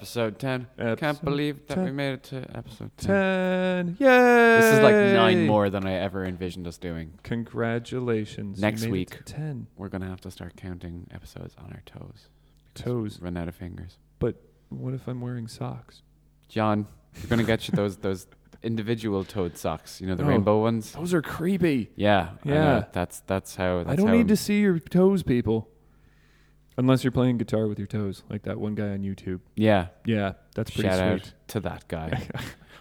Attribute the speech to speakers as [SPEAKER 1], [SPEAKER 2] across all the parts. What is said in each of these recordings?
[SPEAKER 1] Episode 10. Can't believe that
[SPEAKER 2] 10.
[SPEAKER 1] we made it to episode 10.
[SPEAKER 2] Ten. Yay!
[SPEAKER 1] This is like nine more than I ever envisioned us doing.
[SPEAKER 2] Congratulations.
[SPEAKER 1] Next week.
[SPEAKER 2] to ten
[SPEAKER 1] We're going to have to start counting episodes on our toes.
[SPEAKER 2] toes.
[SPEAKER 1] Run out of fingers.
[SPEAKER 2] But what if I'm wearing socks?
[SPEAKER 1] John, we're going to get you those those individual toed socks. You know, the
[SPEAKER 2] Oh.
[SPEAKER 1] rainbow ones?
[SPEAKER 2] Those are creepy.
[SPEAKER 1] Yeah.
[SPEAKER 2] Yeah.
[SPEAKER 1] That's, that's how. That's
[SPEAKER 2] I don't
[SPEAKER 1] how
[SPEAKER 2] need to see your toes, people. Unless you're playing guitar with your toes, like that one guy on YouTube.
[SPEAKER 1] Yeah.
[SPEAKER 2] Yeah, that's pretty
[SPEAKER 1] Shout
[SPEAKER 2] sweet.
[SPEAKER 1] out to that guy.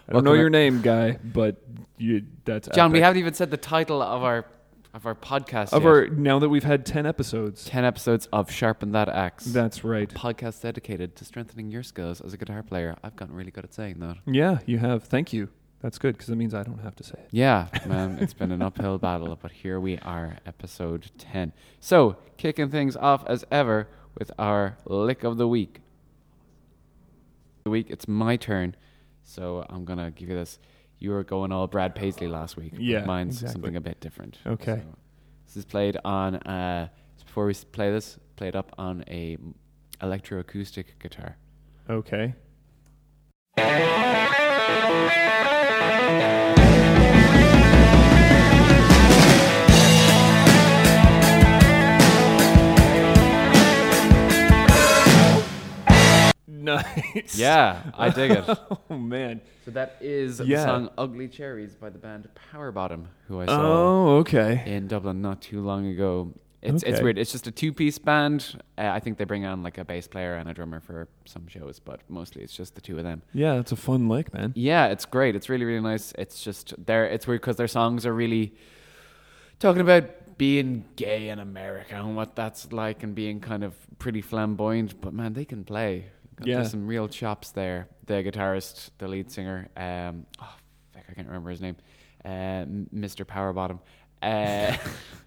[SPEAKER 2] I don't
[SPEAKER 1] Welcome
[SPEAKER 2] know your name, guy, but you that's
[SPEAKER 1] John, we
[SPEAKER 2] epic.
[SPEAKER 1] haven't even said the title of our of our podcast
[SPEAKER 2] of
[SPEAKER 1] yet.
[SPEAKER 2] our now that we've had ten episodes.
[SPEAKER 1] 10 episodes of Sharpen That Axe.
[SPEAKER 2] That's right.
[SPEAKER 1] podcast dedicated to strengthening your skills as a guitar player. I've gotten really good at saying that.
[SPEAKER 2] Yeah, you have. Thank you. That's good because it means I don't have to say it.
[SPEAKER 1] Yeah, man, it's been an uphill battle, but here we are, episode 10. So, kicking things off as ever with our lick of the week. The week, it's my turn. So, I'm going to give you this. You were going all Brad Paisley last week. but
[SPEAKER 2] Yeah,
[SPEAKER 1] Mine's
[SPEAKER 2] exactly.
[SPEAKER 1] something a bit different.
[SPEAKER 2] Okay.
[SPEAKER 1] So, this is played on, uh, before we play this, played up on a electroacoustic guitar.
[SPEAKER 2] Okay. Nice.
[SPEAKER 1] Yeah, I dig it.
[SPEAKER 2] Oh man.
[SPEAKER 1] So that is the song "Ugly Cherries" by the band Power Bottom, who I saw
[SPEAKER 2] Oh, okay.
[SPEAKER 1] in Dublin not too long ago. It's it's weird. It's just a two-piece band. Uh, I think they bring on like a bass player and a drummer for some shows, but mostly it's just the two of them.
[SPEAKER 2] Yeah, it's a fun lick, man.
[SPEAKER 1] Yeah, it's great. It's really really nice. It's just they're it's weird because their songs are really talking about being gay in America and what that's like and being kind of pretty flamboyant. But man, they can play. Got-
[SPEAKER 2] Yeah.
[SPEAKER 1] There's some real chops there. The guitarist, the lead singer, um, oh, fuck, I can't remember his name, uh, Mr. Power Bottom. Uh,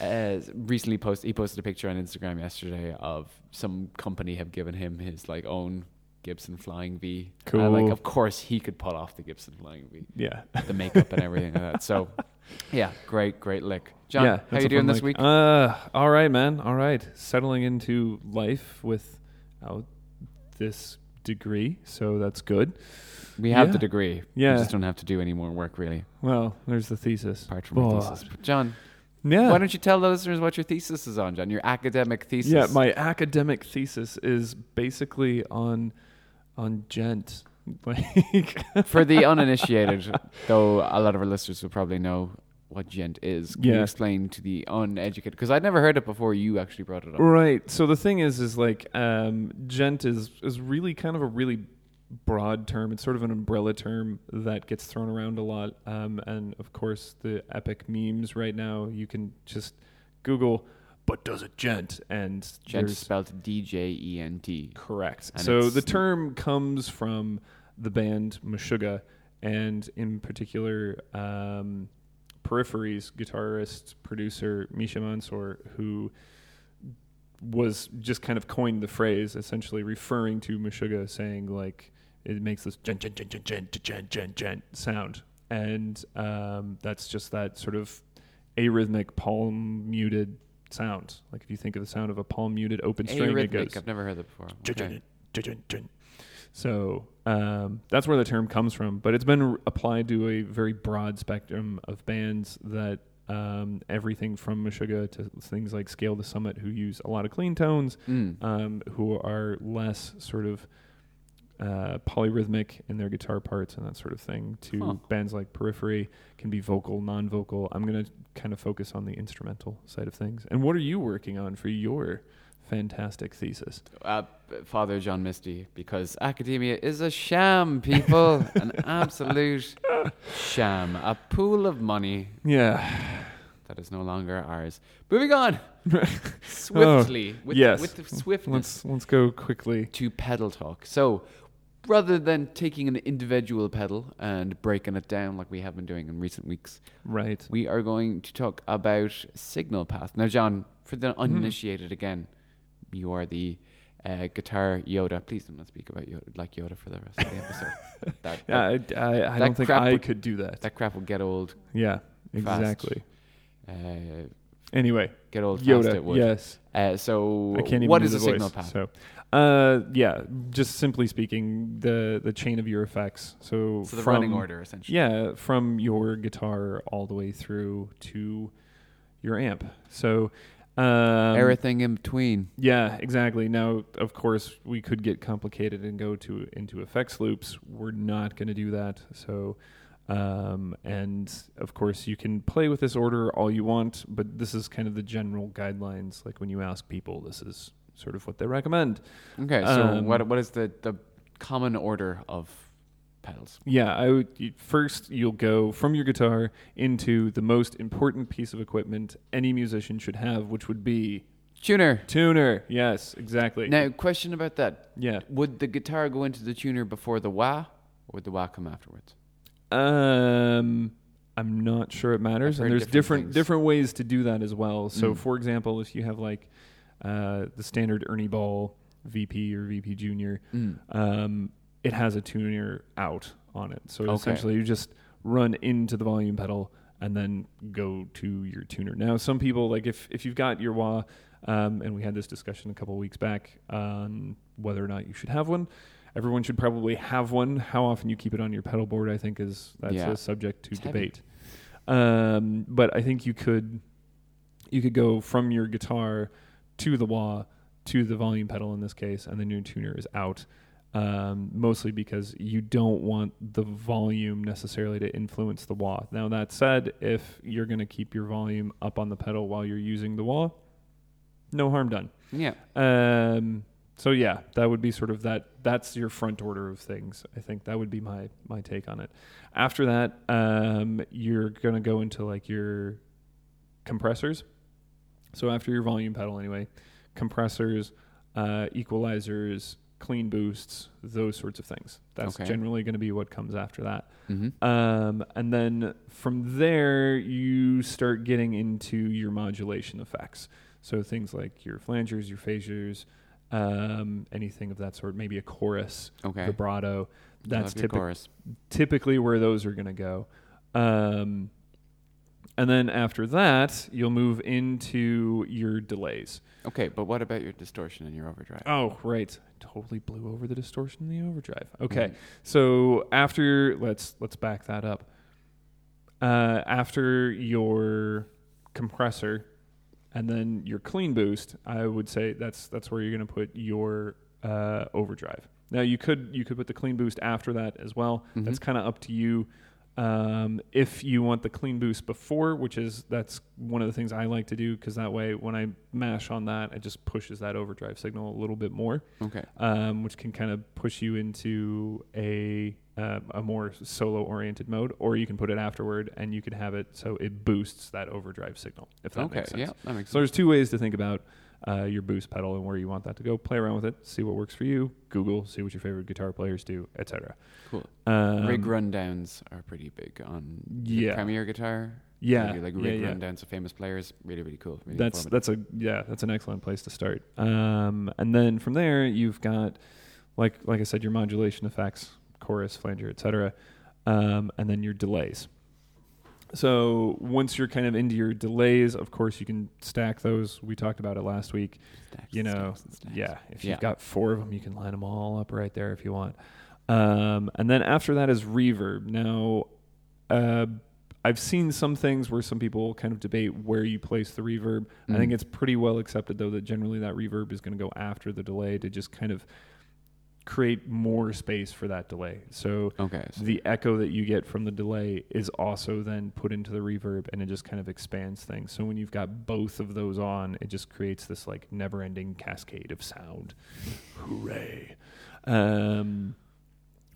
[SPEAKER 1] uh, recently posted, he posted a picture on Instagram yesterday of some company have given him his like own Gibson Flying V. And, like, of course, he could pull off the Gibson Flying V
[SPEAKER 2] Yeah.
[SPEAKER 1] the makeup and everything like that. So, yeah, great, great lick. John,
[SPEAKER 2] yeah,
[SPEAKER 1] how you doing this week?
[SPEAKER 2] Uh, all right, man. All right. Settling into life without this degree, so that's good.
[SPEAKER 1] we have
[SPEAKER 2] yeah.
[SPEAKER 1] the degree.
[SPEAKER 2] Yeah.
[SPEAKER 1] We just don't have to do any more work really,
[SPEAKER 2] Well, there's the thesis.
[SPEAKER 1] apart from
[SPEAKER 2] Oh,
[SPEAKER 1] thesis. But John,
[SPEAKER 2] Yeah.
[SPEAKER 1] why don't you tell the listeners what your thesis is on, John? Your academic thesis.
[SPEAKER 2] Yeah, my academic thesis is basically on on djent. Like
[SPEAKER 1] For the uninitiated, though, a lot of our listeners will probably know what djent is. Can you
[SPEAKER 2] Yeah.
[SPEAKER 1] explain to the uneducated? Because I'd never heard it before. You actually brought it up.
[SPEAKER 2] Right. So the thing is, is like um, djent is is really kind of a really broad term. It's sort of an umbrella term that gets thrown around a lot. Um, and of course, the epic memes right now, you can just Google, but does it djent? And Djent
[SPEAKER 1] spelled D J E N T.
[SPEAKER 2] Correct.
[SPEAKER 1] And
[SPEAKER 2] so the term comes from the band Meshuggah, and in particular, um, Periphery's guitarist producer Misha Mansour, who was just kind of coined the phrase, essentially referring to Meshuggah, saying like it makes this djent djent djent djent djent djent djent djent sound, and um, that's just that sort of arrhythmic palm muted sound. Like if you think of the sound of a palm muted open string, it goes
[SPEAKER 1] I've never heard that before. Okay.
[SPEAKER 2] so um, that's where the term comes from, but it's been applied to a very broad spectrum of bands that um, everything from Meshuggah to things like Scale the Summit, who use a lot of clean tones,
[SPEAKER 1] Mm.
[SPEAKER 2] um, who are less sort of uh, polyrhythmic in their guitar parts and that sort of thing, to
[SPEAKER 1] Huh.
[SPEAKER 2] bands like Periphery, can be vocal, non-vocal. I'm going to kind of focus on the instrumental side of things. And what are you working on for your fantastic thesis?
[SPEAKER 1] uh, Father John Misty because academia is a sham, people. An absolute sham. A pool of money
[SPEAKER 2] Yeah.
[SPEAKER 1] That is no longer ours. Moving on swiftly with,
[SPEAKER 2] Oh, yes.
[SPEAKER 1] with the swiftness
[SPEAKER 2] Let's let's go quickly.
[SPEAKER 1] to pedal talk. So rather than taking an individual pedal and breaking it down like we have been doing in recent weeks,
[SPEAKER 2] Right.
[SPEAKER 1] we are going to talk about signal path. Now, John, for the
[SPEAKER 2] Mm-hmm.
[SPEAKER 1] uninitiated again, you are the uh, guitar Yoda. Please do not speak about Yoda like Yoda for the rest of the episode. that,
[SPEAKER 2] Yeah,
[SPEAKER 1] that,
[SPEAKER 2] I, I, I
[SPEAKER 1] that
[SPEAKER 2] don't think I
[SPEAKER 1] would-
[SPEAKER 2] could do that.
[SPEAKER 1] that crap will get old.
[SPEAKER 2] Yeah,
[SPEAKER 1] fast.
[SPEAKER 2] Exactly.
[SPEAKER 1] Uh,
[SPEAKER 2] Anyway,
[SPEAKER 1] Good old fast it
[SPEAKER 2] Yoda.
[SPEAKER 1] would.
[SPEAKER 2] Yes.
[SPEAKER 1] Uh, so
[SPEAKER 2] I can't even
[SPEAKER 1] what
[SPEAKER 2] do
[SPEAKER 1] is
[SPEAKER 2] the
[SPEAKER 1] a signal path?
[SPEAKER 2] So, uh, yeah, just simply speaking, the the chain of your effects. So,
[SPEAKER 1] So the
[SPEAKER 2] from,
[SPEAKER 1] running order essentially.
[SPEAKER 2] Yeah, from your guitar all the way through to your amp. So, um,
[SPEAKER 1] Everything in between.
[SPEAKER 2] Yeah, exactly. Now, of course, we could get complicated and go to into effects loops. We're not going to do that. So, um, and of course, you can play with this order all you want, but this is kind of the general guidelines. Like when you ask people, this is sort of what they recommend.
[SPEAKER 1] Okay, so
[SPEAKER 2] Um,
[SPEAKER 1] what what is the, the common order of pedals?
[SPEAKER 2] Yeah, I would first you'll go from your guitar into the most important piece of equipment any musician should have, which would be
[SPEAKER 1] Tuner.
[SPEAKER 2] tuner. Yes, exactly.
[SPEAKER 1] Now, question about that.
[SPEAKER 2] yeah.
[SPEAKER 1] Would the guitar go into the tuner before the wah, or would the wah come afterwards?
[SPEAKER 2] Um, I'm not sure it matters, and there's
[SPEAKER 1] different
[SPEAKER 2] different different ways to do that as well. So,
[SPEAKER 1] Mm.
[SPEAKER 2] for example, if you have like uh, the standard Ernie Ball VP or VP Junior, um, it has a tuner out on it. So
[SPEAKER 1] Okay.
[SPEAKER 2] essentially, you just run into the volume pedal and then go to your tuner. Now, some people like if if you've got your wah, um, and we had this discussion a couple weeks back on whether or not you should have one. Everyone should probably have one. How often you keep it on your pedal board, I think, is that's
[SPEAKER 1] Yeah.
[SPEAKER 2] a subject to
[SPEAKER 1] It's
[SPEAKER 2] debate. Um, but I think you could you could go from your guitar to the wah to the volume pedal in this case, and the new tuner is out. Um, mostly because you don't want the volume necessarily to influence the wah. Now that said, if you're going to keep your volume up on the pedal while you're using the wah, no harm done.
[SPEAKER 1] Yeah.
[SPEAKER 2] Um, so yeah, that would be sort of that. That's your front order of things. I think that would be my my take on it. After that, um, you're gonna go into like your compressors. So after your volume pedal, anyway, compressors, uh, equalizers, clean boosts, those sorts of things. That's
[SPEAKER 1] Okay.
[SPEAKER 2] generally going to be what comes after that.
[SPEAKER 1] Mm-hmm.
[SPEAKER 2] Um, and then from there, you start getting into your modulation effects. So things like your flangers, your phasers, um, anything of that sort, maybe a chorus,
[SPEAKER 1] Okay.
[SPEAKER 2] vibrato. That's
[SPEAKER 1] Love your
[SPEAKER 2] typic-
[SPEAKER 1] chorus.
[SPEAKER 2] typically where those are going to go. Um, and then after that, you'll move into your delays.
[SPEAKER 1] Okay, but what about your distortion and your overdrive?
[SPEAKER 2] Oh, right. Totally blew over the distortion and the overdrive. Okay.
[SPEAKER 1] Mhm.
[SPEAKER 2] So after let's let's back that up. Uh, after your compressor and then your clean boost, I would say that's that's where you're going to put your uh, overdrive. Now you could you could put the clean boost after that as well.
[SPEAKER 1] Mhm.
[SPEAKER 2] That's kind of up to you. Um, if you want the clean boost before, which is that's one of the things I like to do because that way when I mash on that, it just pushes that overdrive signal a little bit more
[SPEAKER 1] Okay.
[SPEAKER 2] um, which can kind of push you into a uh, a more solo oriented mode, or you can put it afterward and you can have it so it boosts that overdrive signal. If that
[SPEAKER 1] Okay.
[SPEAKER 2] makes sense.
[SPEAKER 1] Yeah, that makes
[SPEAKER 2] So
[SPEAKER 1] sense.
[SPEAKER 2] there's two ways to think about uh, your boost pedal and where you want that to go. Play around with it, see what works for you. Google, see what your favorite guitar players do, etc.
[SPEAKER 1] Cool.
[SPEAKER 2] Um,
[SPEAKER 1] rig rundowns are pretty big on
[SPEAKER 2] Yeah.
[SPEAKER 1] Premier guitar.
[SPEAKER 2] Yeah,
[SPEAKER 1] like
[SPEAKER 2] yeah,
[SPEAKER 1] rig
[SPEAKER 2] yeah.
[SPEAKER 1] rundowns of famous players. Really, really cool. Really
[SPEAKER 2] that's that's a yeah that's an excellent place to start um, and then from there you've got like like i said your modulation effects chorus flanger etc um, and then your delays so once you're kind of into your delays of course you can stack those we talked about it last week
[SPEAKER 1] Stacks
[SPEAKER 2] you know,
[SPEAKER 1] stacks stacks.
[SPEAKER 2] yeah if
[SPEAKER 1] Yeah.
[SPEAKER 2] you've got four of them you can line them all up right there if you want um, and then after that is reverb now uh, i've seen some things where some people kind of debate where you place the reverb I think
[SPEAKER 1] Mm.
[SPEAKER 2] it's pretty well accepted though that generally that reverb is going to go after the delay to just kind of create more space for that delay. So
[SPEAKER 1] Okay. so-
[SPEAKER 2] the echo that you get from the delay is also then put into the reverb and it just kind of expands things. So when you've got both of those on, it just creates this like never-ending cascade of sound. Hooray. Um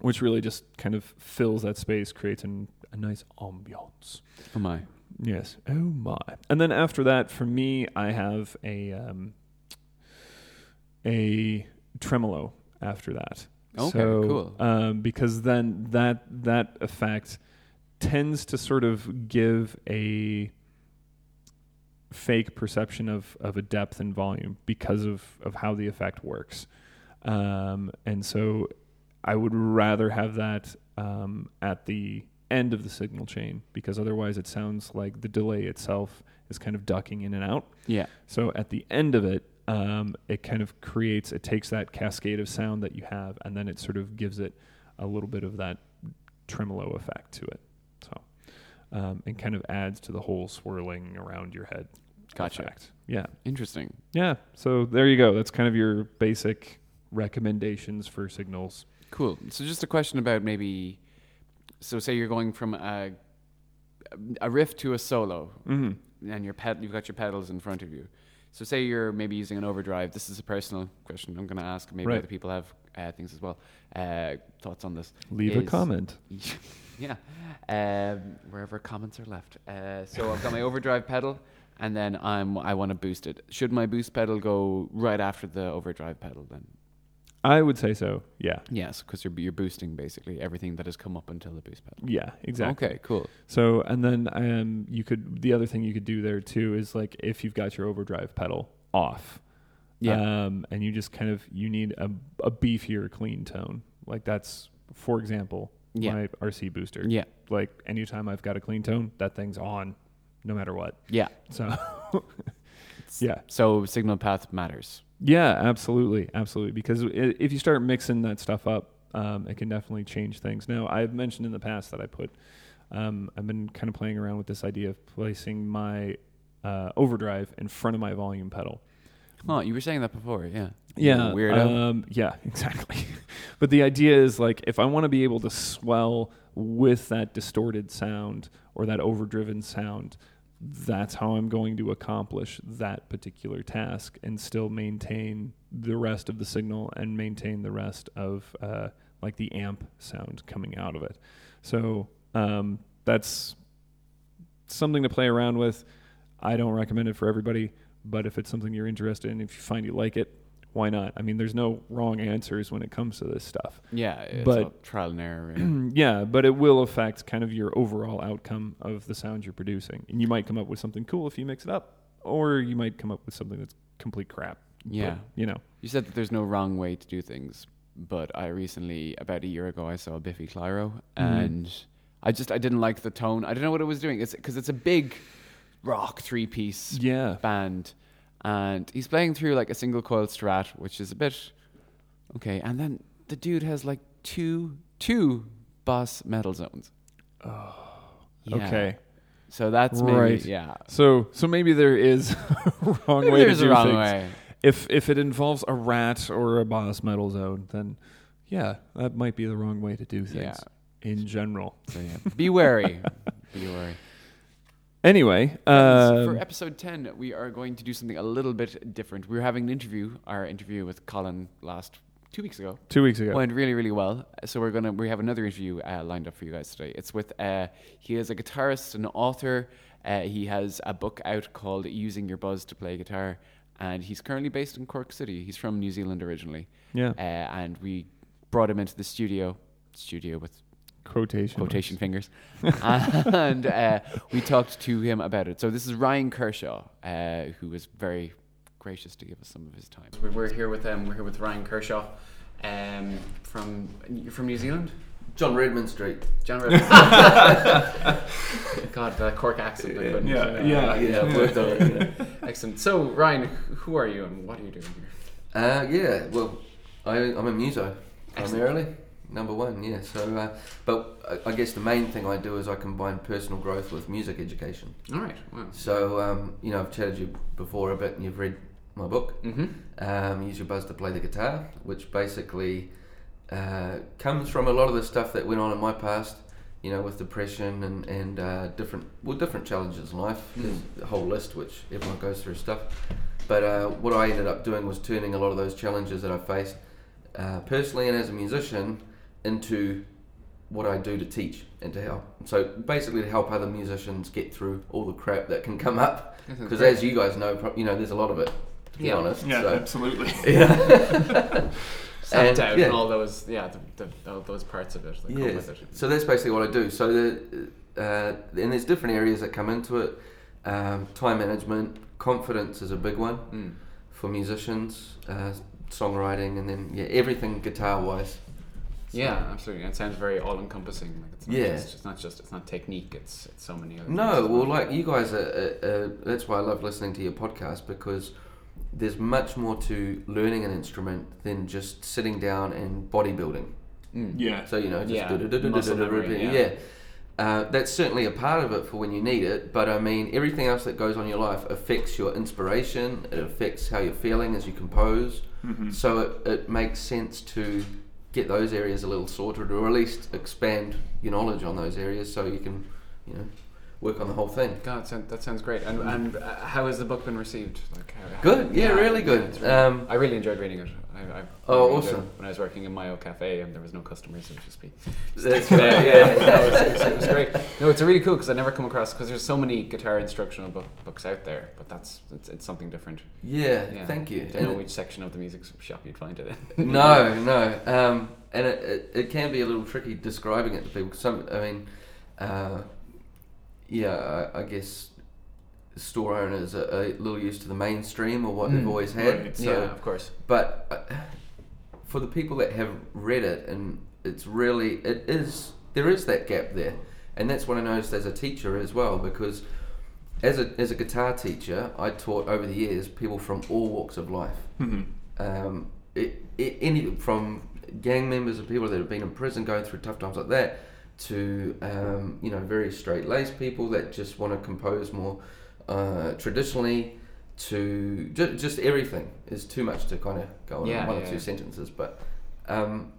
[SPEAKER 2] which really just kind of fills that space, creates an, a nice ambiance.
[SPEAKER 1] oh my.
[SPEAKER 2] Yes. Oh my. And then after that, for me, I have a um, a tremolo after that.
[SPEAKER 1] Okay,
[SPEAKER 2] so,
[SPEAKER 1] cool.
[SPEAKER 2] Um, because then that that effect tends to sort of give a fake perception of, of a depth and volume because of, of how the effect works. Um, and so I would rather have that um, at the end of the signal chain because otherwise it sounds like the delay itself is kind of ducking in and out.
[SPEAKER 1] Yeah.
[SPEAKER 2] So at the end of it, um, it kind of creates, it takes that cascade of sound that you have, and then it sort of gives it a little bit of that tremolo effect to it. So, um, and kind of adds to the whole swirling around your head
[SPEAKER 1] Gotcha.
[SPEAKER 2] effect. Yeah.
[SPEAKER 1] Interesting.
[SPEAKER 2] Yeah. So there you go. That's kind of your basic recommendations for signals.
[SPEAKER 1] Cool. So just a question about maybe. So say you're going from a a riff to a solo,
[SPEAKER 2] Mm-hmm.
[SPEAKER 1] and your ped- you've got your pedals in front of you. So say you're maybe using an overdrive. This is a personal question. I'm going to ask. Maybe
[SPEAKER 2] Right.
[SPEAKER 1] other people have uh, things as well. Uh, thoughts on this?
[SPEAKER 2] Leave a comment.
[SPEAKER 1] yeah. Um, wherever comments are left. Uh, so I've got my overdrive pedal, and then I'm I want to boost it. Should my boost pedal go right after the overdrive pedal then?
[SPEAKER 2] I would say so. Yeah.
[SPEAKER 1] Yes, because you're you're boosting basically everything that has come up until the boost pedal.
[SPEAKER 2] Yeah. Exactly.
[SPEAKER 1] Okay, cool.
[SPEAKER 2] So, and then um, you could the other thing you could do there too is like if you've got your overdrive pedal off,
[SPEAKER 1] Yeah.
[SPEAKER 2] um, and you just kind of you need a a beefier clean tone. Like that's for example
[SPEAKER 1] Yeah.
[SPEAKER 2] my RC booster.
[SPEAKER 1] Yeah.
[SPEAKER 2] Like anytime I've got a clean tone, that thing's on, no matter what.
[SPEAKER 1] Yeah.
[SPEAKER 2] So, yeah,
[SPEAKER 1] So signal path matters.
[SPEAKER 2] Yeah, absolutely, absolutely. Because if you start mixing that stuff up, um, it can definitely change things. Now, I've mentioned in the past that I put, um, I've been kind of playing around with this idea of placing my uh, overdrive in front of my volume pedal.
[SPEAKER 1] Oh, you were saying that before, yeah.
[SPEAKER 2] Yeah,
[SPEAKER 1] Weirdo.
[SPEAKER 2] Um, yeah, exactly. but the idea is like if I want to be able to swell with that distorted sound or that overdriven sound, that's how I'm going to accomplish that particular task and still maintain the rest of the signal and maintain the rest of uh, like the amp sound coming out of it. So um, that's something to play around with. I don't recommend it for everybody, but if it's something you're interested in, if you find you like it, why not? I mean, there's no wrong answers when it comes to this stuff.
[SPEAKER 1] yeah, it's
[SPEAKER 2] but-
[SPEAKER 1] trial and error. really.
[SPEAKER 2] yeah, but it will affect kind of your overall outcome of the sound you're producing. And you might come up with something cool if you mix it up, or you might come up with something that's complete crap. But,
[SPEAKER 1] Yeah.
[SPEAKER 2] you know.
[SPEAKER 1] You said that there's no wrong way to do things, but I recently, about a year ago, I saw Biffy Clyro, mm-hmm. and I just I didn't like the tone. I don't know what it was doing. It's because it's a big rock three piece
[SPEAKER 2] Yeah.
[SPEAKER 1] band, and he's playing through like a single coil Strat, which is a bit okay. And then the dude has like two two boss metal zones. Oh,
[SPEAKER 2] Okay.
[SPEAKER 1] So that's maybe
[SPEAKER 2] Right.
[SPEAKER 1] yeah.
[SPEAKER 2] So so maybe there is a wrong
[SPEAKER 1] Maybe
[SPEAKER 2] way
[SPEAKER 1] there's
[SPEAKER 2] to
[SPEAKER 1] a
[SPEAKER 2] do
[SPEAKER 1] wrong
[SPEAKER 2] things.
[SPEAKER 1] way.
[SPEAKER 2] If if it involves a rat or a boss metal zone, then yeah, that might be the wrong way to do things
[SPEAKER 1] Yeah.
[SPEAKER 2] in general.
[SPEAKER 1] So yeah, be wary. be wary.
[SPEAKER 2] Anyway,
[SPEAKER 1] So for
[SPEAKER 2] um,
[SPEAKER 1] episode 10, we are going to do something a little bit different. We were having an interview, our interview with Colin last two weeks ago.
[SPEAKER 2] two weeks ago.
[SPEAKER 1] Went really, really well. So we're gonna we have another interview uh, lined up for you guys today. It's with uh, he is a guitarist and author. Uh, he has a book out called "Using Your Buzz to Play Guitar," and he's currently based in Cork City. He's from New Zealand originally,
[SPEAKER 2] yeah,
[SPEAKER 1] uh, and we brought him into the studio. Studio with
[SPEAKER 2] quotation.
[SPEAKER 1] quotation fingers. and uh, we talked to him about it. So this is Ryan Kershaw, uh, who was very gracious to give us some of his time. We're, we're here with um, we're here with Ryan Kershaw, um, from you're from New Zealand.
[SPEAKER 3] John Redmond Street.
[SPEAKER 1] John Redmond. God, that Cork accent. I couldn't,
[SPEAKER 2] Yeah,
[SPEAKER 1] uh,
[SPEAKER 2] yeah,
[SPEAKER 3] yeah.
[SPEAKER 1] worked yeah. Excellent. So Ryan, who are you and what are you doing here?
[SPEAKER 3] Uh, yeah, well, I, I'm a muso
[SPEAKER 1] Excellent.
[SPEAKER 3] primarily. Number one, yeah. So, uh, but I, I guess the main thing I do is I combine personal growth with music education.
[SPEAKER 1] All right. Wow.
[SPEAKER 3] So, um, you know, I've chatted you before a bit, and you've read my book.
[SPEAKER 1] Mm-hmm.
[SPEAKER 3] Um, Use your buzz to play the guitar, which basically uh, comes from a lot of the stuff that went on in my past. You know, with depression and and uh, different well different challenges in life. There's a whole list which everyone goes through stuff. But uh, what I ended up doing was turning a lot of those challenges that I faced uh, personally and as a musician into what I do to teach and to help. So basically, to help other musicians get through all the crap that can come up. Because as you guys know, you know, there's a lot of it. To be
[SPEAKER 1] Yeah.
[SPEAKER 3] honest. so-
[SPEAKER 2] absolutely.
[SPEAKER 3] yeah.
[SPEAKER 1] Self
[SPEAKER 3] And,
[SPEAKER 1] doubt
[SPEAKER 3] yeah.
[SPEAKER 1] and all those, yeah, the, the, all those parts of it that
[SPEAKER 3] Yeah.
[SPEAKER 1] it.
[SPEAKER 3] So that's basically what I do. So the uh, and there's different areas that come into it. Um, time management, confidence is a big one
[SPEAKER 1] Mm.
[SPEAKER 3] for musicians. Uh, songwriting, and then yeah, everything guitar wise.
[SPEAKER 1] Yeah, absolutely. It sounds very all-encompassing. Like it's not
[SPEAKER 3] Yeah.
[SPEAKER 1] just, it's not just it's not technique. It's it's so many other.
[SPEAKER 3] No,
[SPEAKER 1] things
[SPEAKER 3] well, like you guys are, uh, uh, that's why I love listening to your podcast because there's much more to learning an instrument than just sitting down and bodybuilding.
[SPEAKER 1] Mm.
[SPEAKER 2] Yeah.
[SPEAKER 3] So you know, just
[SPEAKER 1] Yeah,
[SPEAKER 3] yeah.
[SPEAKER 1] yeah.
[SPEAKER 3] Uh, that's certainly a part of it for when you need it, but I mean, everything else that goes on in your life affects your inspiration. It affects how you're feeling as you compose.
[SPEAKER 2] hmm
[SPEAKER 3] So it, it makes sense to get those areas a little sorted, or at least expand your knowledge on those areas, so you can, you know, work on the whole thing.
[SPEAKER 1] God, that, sounds great. And and uh, how has the book been received? Like how, how-
[SPEAKER 3] Good, yeah, really good.
[SPEAKER 1] really-
[SPEAKER 3] Um,
[SPEAKER 1] I really enjoyed reading it. I, I
[SPEAKER 3] Oh, awesome.
[SPEAKER 1] When I was working in my Mayo Cafe and there was no customers, it was just me.
[SPEAKER 3] That's
[SPEAKER 1] yeah,
[SPEAKER 3] right.
[SPEAKER 1] yeah, no, it, was, it was- it was great. No, it's really cool because I never come across because there's so many guitar instructional book, books out there, but that's it's, it's something different.
[SPEAKER 3] Yeah,
[SPEAKER 1] Yeah.
[SPEAKER 3] thank you.
[SPEAKER 1] I Don't know
[SPEAKER 3] And-
[SPEAKER 1] which section of the music shop you'd find it in.
[SPEAKER 3] no, no, um, and it, it, it can be a little tricky describing it to people. Some, I mean, uh, yeah, I, I guess store owners are a little used to the mainstream or what they've
[SPEAKER 1] Mm,
[SPEAKER 3] always had.
[SPEAKER 2] right.
[SPEAKER 3] So,
[SPEAKER 1] yeah, of course.
[SPEAKER 3] but uh, for the people that have read it, and it's really, it is, there is that gap there, and that's what I noticed as a teacher as well, because as a as a guitar teacher, I taught over the years people from all walks of life
[SPEAKER 2] hmm
[SPEAKER 3] um, it, it, any from gang members of people that have been in prison going through tough times like that to um, you know very straight laced people that just want to compose more uh, traditionally to ju- just everything is too much to kind of go on
[SPEAKER 1] Yeah,
[SPEAKER 3] in one
[SPEAKER 1] yeah,
[SPEAKER 3] or two
[SPEAKER 1] yeah.
[SPEAKER 3] sentences but um,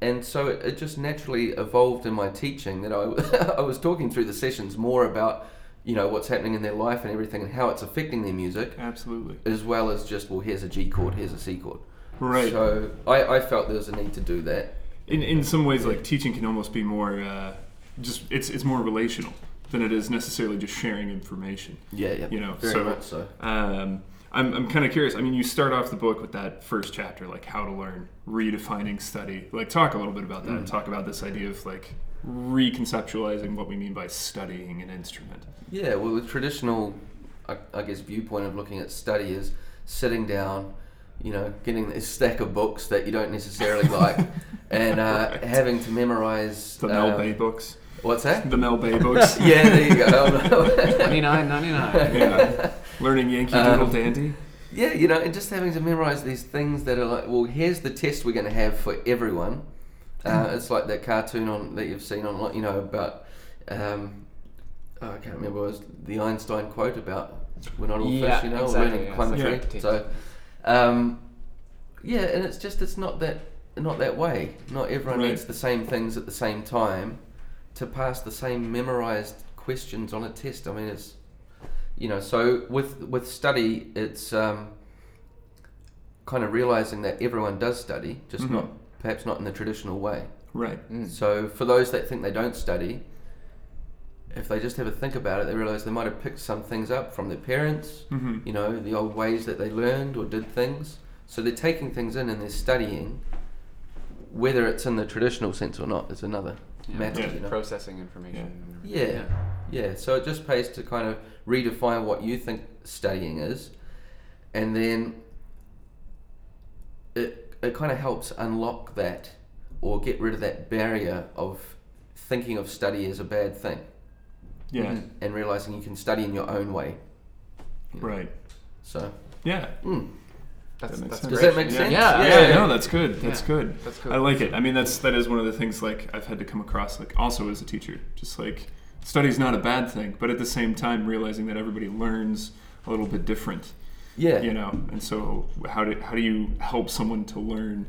[SPEAKER 3] and so it, it just naturally evolved in my teaching that I, I was talking through the sessions more about you know what's happening in their life and everything and how it's affecting their music
[SPEAKER 2] Absolutely.
[SPEAKER 3] as well as just well here's a G chord, here's a C chord.
[SPEAKER 2] Right.
[SPEAKER 3] So I, I felt there was a need to do that.
[SPEAKER 2] in in some ways, like teaching can almost be more uh, just it's it's more relational than it is necessarily just sharing information.
[SPEAKER 3] Yeah, yeah.
[SPEAKER 2] You know,
[SPEAKER 3] very
[SPEAKER 2] so-
[SPEAKER 3] much so.
[SPEAKER 2] Um, I'm, I'm kind of curious. I mean, you start off the book with that first chapter, like how to learn, redefining study. Like, talk a little bit about that.
[SPEAKER 3] Mm.
[SPEAKER 2] Talk about this idea of like reconceptualizing what we mean by studying an instrument.
[SPEAKER 3] Yeah, well, the traditional, I, I guess, viewpoint of looking at study is sitting down, you know, getting this stack of books that you don't necessarily like, and uh,
[SPEAKER 2] Right.
[SPEAKER 3] having to memorize.
[SPEAKER 2] The Mel
[SPEAKER 3] um,
[SPEAKER 2] Bay books.
[SPEAKER 3] What's that?
[SPEAKER 2] The Mel Bay books.
[SPEAKER 3] yeah, there you go.
[SPEAKER 1] 99, 99.
[SPEAKER 2] yeah. Learning Yankee
[SPEAKER 3] Um,
[SPEAKER 2] Doodle Dandy.
[SPEAKER 3] Yeah, you know, and just having to memorize these things that are like, well, here's the test we're going to have for everyone. Uh, it's like that cartoon on that you've seen on, you know, about. Um, oh, I can't remember. It was the Einstein quote about we're not all
[SPEAKER 1] Yeah,
[SPEAKER 3] fish, you know,
[SPEAKER 1] exactly,
[SPEAKER 3] learning
[SPEAKER 1] yeah,
[SPEAKER 3] climb a
[SPEAKER 2] yeah.
[SPEAKER 3] tree. So, um, yeah, and it's just it's not that not that way. Not everyone
[SPEAKER 2] Right.
[SPEAKER 3] needs the same things at the same time to pass the same memorized questions on a test. I mean, it's you know, so with with study, it's um, kind of realizing that everyone does study, just
[SPEAKER 2] Mhm.
[SPEAKER 3] not perhaps not in the traditional way.
[SPEAKER 2] Right.
[SPEAKER 1] Mm.
[SPEAKER 3] So for those that think they don't study, if they just have a think about it, they realize they might have picked some things up from their parents,
[SPEAKER 2] hmm
[SPEAKER 3] you know, the old ways that they learned or did things. So they're taking things in and they're studying. Whether it's in the traditional sense or not is another
[SPEAKER 1] Yeah,
[SPEAKER 3] matter,
[SPEAKER 2] Yeah.
[SPEAKER 3] you know.
[SPEAKER 1] Processing information.
[SPEAKER 3] Yeah, yeah. So it just pays to kind of redefine what you think studying is, and then it it kind of helps unlock that or get rid of that barrier of thinking of study as a bad thing
[SPEAKER 2] Yeah.
[SPEAKER 1] Mhm.
[SPEAKER 3] and realizing you can study in your own way. you know.
[SPEAKER 2] Right.
[SPEAKER 3] So,
[SPEAKER 2] Yeah.
[SPEAKER 3] mm,
[SPEAKER 1] That's,
[SPEAKER 2] That makes
[SPEAKER 1] that's
[SPEAKER 2] sense.
[SPEAKER 3] does
[SPEAKER 1] great.
[SPEAKER 3] that make
[SPEAKER 2] Yeah.
[SPEAKER 3] sense?
[SPEAKER 1] Yeah,
[SPEAKER 2] Yeah,
[SPEAKER 1] yeah.
[SPEAKER 2] no, that's good. That's
[SPEAKER 1] Yeah.
[SPEAKER 2] good.
[SPEAKER 1] That's cool.
[SPEAKER 2] I like it. I mean, that's that is one of the things like I've had to come across like also as a teacher. Just like study's not a bad thing, but at the same time realizing that everybody learns a little bit different,
[SPEAKER 3] yeah,
[SPEAKER 2] you know. And so how do how do you help someone to learn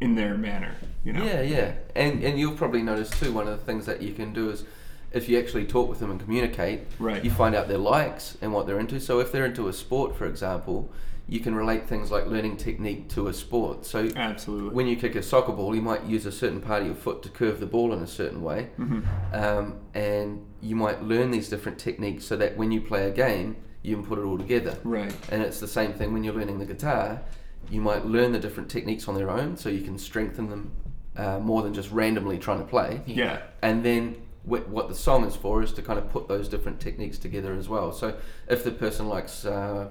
[SPEAKER 2] in their manner, you know?
[SPEAKER 3] Yeah, yeah, and and you'll probably notice too. One of the things that you can do is, if you actually talk with them and communicate,
[SPEAKER 2] Right.
[SPEAKER 3] you find out their likes and what they're into. So if they're into a sport, for example, you can relate things like learning technique to a sport. So
[SPEAKER 2] Absolutely.
[SPEAKER 3] when you kick a soccer ball, you might use a certain part of your foot to curve the ball in a certain way,
[SPEAKER 2] hmm
[SPEAKER 3] um, and you might learn these different techniques so that when you play a game, you can put it all together.
[SPEAKER 2] Right.
[SPEAKER 3] And it's the same thing when you're learning the guitar. You might learn the different techniques on their own, so you can strengthen them uh, more than just randomly trying to play.
[SPEAKER 2] Yeah.
[SPEAKER 3] And then wh- what the song is for is to kind of put those different techniques together as well. So if the person likes uh,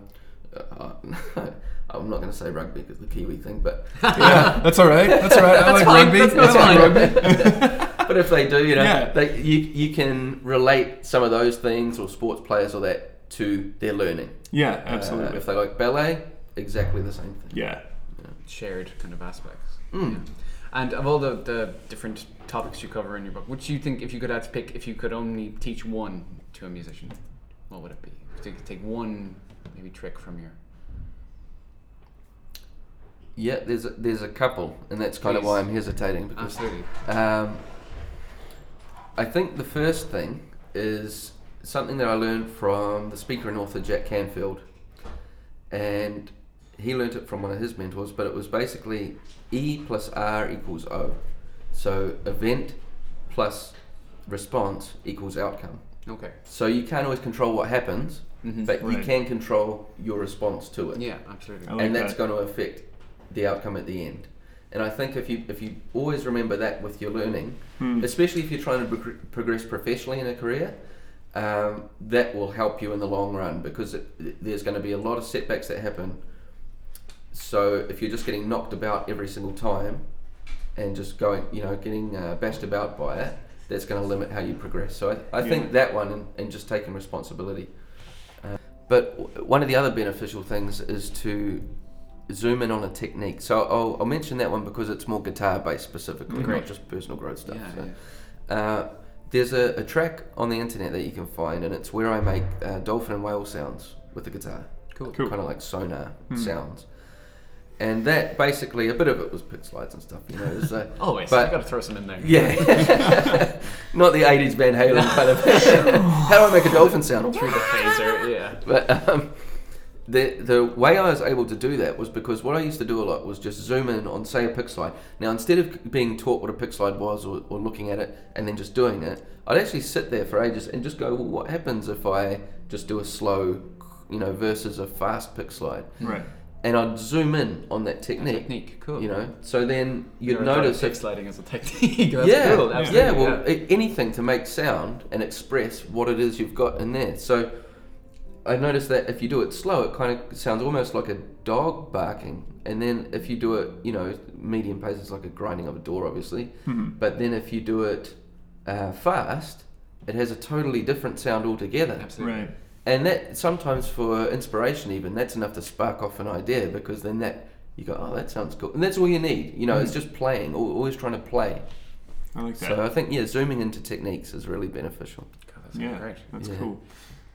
[SPEAKER 3] uh, I'm not going to say rugby because the Kiwi thing, but
[SPEAKER 2] yeah, that's all right. That's all right. I like
[SPEAKER 1] fine,
[SPEAKER 2] rugby.
[SPEAKER 1] that's- that's
[SPEAKER 2] I like
[SPEAKER 1] fine.
[SPEAKER 2] rugby.
[SPEAKER 3] but if they do, you know,
[SPEAKER 2] Yeah.
[SPEAKER 3] they, you you can relate some of those things or sports players or that to their learning.
[SPEAKER 2] Yeah,
[SPEAKER 3] Uh,
[SPEAKER 2] absolutely.
[SPEAKER 3] if they like ballet, exactly the same thing.
[SPEAKER 2] yeah.
[SPEAKER 1] shared kind of aspects.
[SPEAKER 3] Mm.
[SPEAKER 1] Yeah. And of all the, the different topics you cover in your book, which do you think, if you could have to pick, if you could only teach one to a musician, what would it be? If you could take one maybe trick from your.
[SPEAKER 3] Yeah, there's a, there's a couple, and that's kind of why I'm hesitating because
[SPEAKER 1] Absolutely.
[SPEAKER 3] Um, I think the first thing is something that I learned from the speaker and author Jack Canfield, and he learned it from one of his mentors. But it was basically E plus R equals O, so event plus response equals outcome.
[SPEAKER 1] Okay.
[SPEAKER 3] So you can't always control what happens,
[SPEAKER 1] Mhm.
[SPEAKER 3] but you can control your response to it
[SPEAKER 1] Yeah, absolutely.
[SPEAKER 2] Like
[SPEAKER 3] and that's
[SPEAKER 2] that.
[SPEAKER 3] going to affect the outcome at the end. And I think if you if you always remember that with your learning,
[SPEAKER 2] Hmm.
[SPEAKER 3] especially if you're trying to progr- progress professionally in a career, um, that will help you in the long run because it, there's going to be a lot of setbacks that happen. So if you're just getting knocked about every single time, and just going, you know, getting uh, bashed about by it, that's going to limit how you progress. So I, I
[SPEAKER 2] Yeah.
[SPEAKER 3] think that one and, and just taking responsibility. But one of the other beneficial things is to zoom in on a technique. So I'll, I'll mention that one because it's more guitar based specifically,
[SPEAKER 1] Great.
[SPEAKER 3] not just personal growth stuff.
[SPEAKER 1] Yeah,
[SPEAKER 3] so.
[SPEAKER 1] yeah.
[SPEAKER 3] Uh, there's a, a track on the internet that you can find, and it's where I make uh, dolphin and whale sounds with the guitar.
[SPEAKER 1] Cool.
[SPEAKER 2] Cool.
[SPEAKER 3] Kind of like sonar
[SPEAKER 2] Hmm.
[SPEAKER 3] sounds. And that basically, a bit of it was pick slides and stuff, you know. it was, uh,
[SPEAKER 1] Always.
[SPEAKER 3] But-
[SPEAKER 1] I got to throw some in there.
[SPEAKER 3] yeah. Not the 80s Van Halen kind of. How do I make a dolphin sound?
[SPEAKER 1] Through the phaser, yeah.
[SPEAKER 3] But um, the the way I was able to do that was because what I used to do a lot was just zoom in on say a pick slide. Now instead of being taught what a pick slide was or, or looking at it and then just doing it, I'd actually sit there for ages and just go, well, what happens if I just do a slow, you know, versus a fast pick slide?
[SPEAKER 2] Right.
[SPEAKER 3] And I'd zoom in on that technique.
[SPEAKER 1] Technique, cool.
[SPEAKER 3] You know, so then you'd
[SPEAKER 1] Never thought of
[SPEAKER 3] notice
[SPEAKER 1] pick
[SPEAKER 3] if
[SPEAKER 1] sliding as a technique. That's
[SPEAKER 3] yeah,
[SPEAKER 1] cool.
[SPEAKER 3] yeah, Well, a- anything to make sound and express what it is you've got in there. So I noticed that if you do it slow, it kind of sounds almost like a dog barking, and then if you do it, you know, medium pace, it's like a grinding of a door, obviously.
[SPEAKER 2] Hmm.
[SPEAKER 3] But then if you do it uh, fast, it has a totally different sound altogether.
[SPEAKER 1] Absolutely.
[SPEAKER 2] Right.
[SPEAKER 3] And that sometimes for inspiration, even that's enough to spark off an idea because then that you go, oh, that sounds cool, and that's all you need. You know, it's just playing, always trying to play.
[SPEAKER 2] I like that.
[SPEAKER 3] So I think yeah, zooming into techniques is really beneficial.
[SPEAKER 1] God, that's
[SPEAKER 2] yeah,
[SPEAKER 1] great.
[SPEAKER 2] that's
[SPEAKER 3] Yeah.
[SPEAKER 2] cool.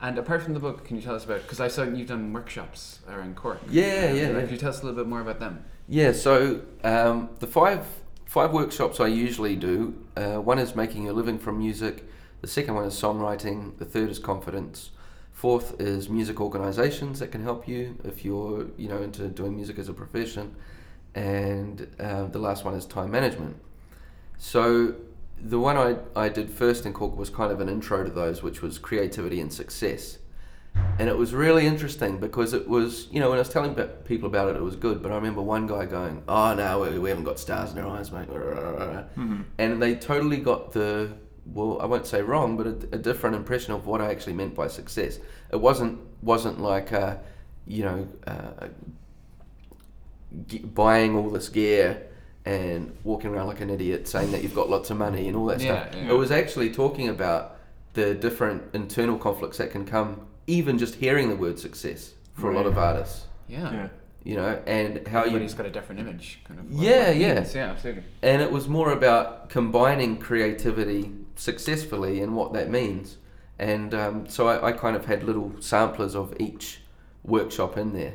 [SPEAKER 1] And apart from the book, can you tell us about? Because I saw you've done workshops around Cork.
[SPEAKER 3] Yeah,
[SPEAKER 1] Um,
[SPEAKER 3] yeah,
[SPEAKER 1] Can you tell us a little bit more about them?
[SPEAKER 3] Yeah, so um, the five five workshops I usually do. Uh, one is making a living from music. The second one is songwriting. The third is confidence. Fourth is music organisations that can help you if you're you know into doing music as a profession, and uh, the last one is time management. So the one I, I did first in Cork was kind of an intro to those, which was creativity and success. And it was really interesting because it was, you know, when I was telling people about it, it was good. But I remember one guy going, "Oh no, we, we haven't got stars in our eyes, mate,"
[SPEAKER 2] Mhm.
[SPEAKER 3] and they totally got the, well, I won't say wrong, but a, a different impression of what I actually meant by success. It wasn't wasn't like, uh, you know, uh, ge- buying all this gear and walking around like an idiot, saying that you've got lots of money and all that
[SPEAKER 1] Yeah,
[SPEAKER 3] stuff.
[SPEAKER 1] yeah.
[SPEAKER 3] It was actually talking about the different internal conflicts that can come, even just hearing the word success for a lot of artists.
[SPEAKER 1] Yeah.
[SPEAKER 2] Yeah.
[SPEAKER 3] You know, and how you
[SPEAKER 1] Everybody's got a different image, kind of. what-
[SPEAKER 3] Yeah,
[SPEAKER 1] what
[SPEAKER 3] yeah.
[SPEAKER 1] means. Yeah, absolutely.
[SPEAKER 3] and it was more about combining creativity successfully and what that means. And um, so I, I kind of had little samplers of each workshop in there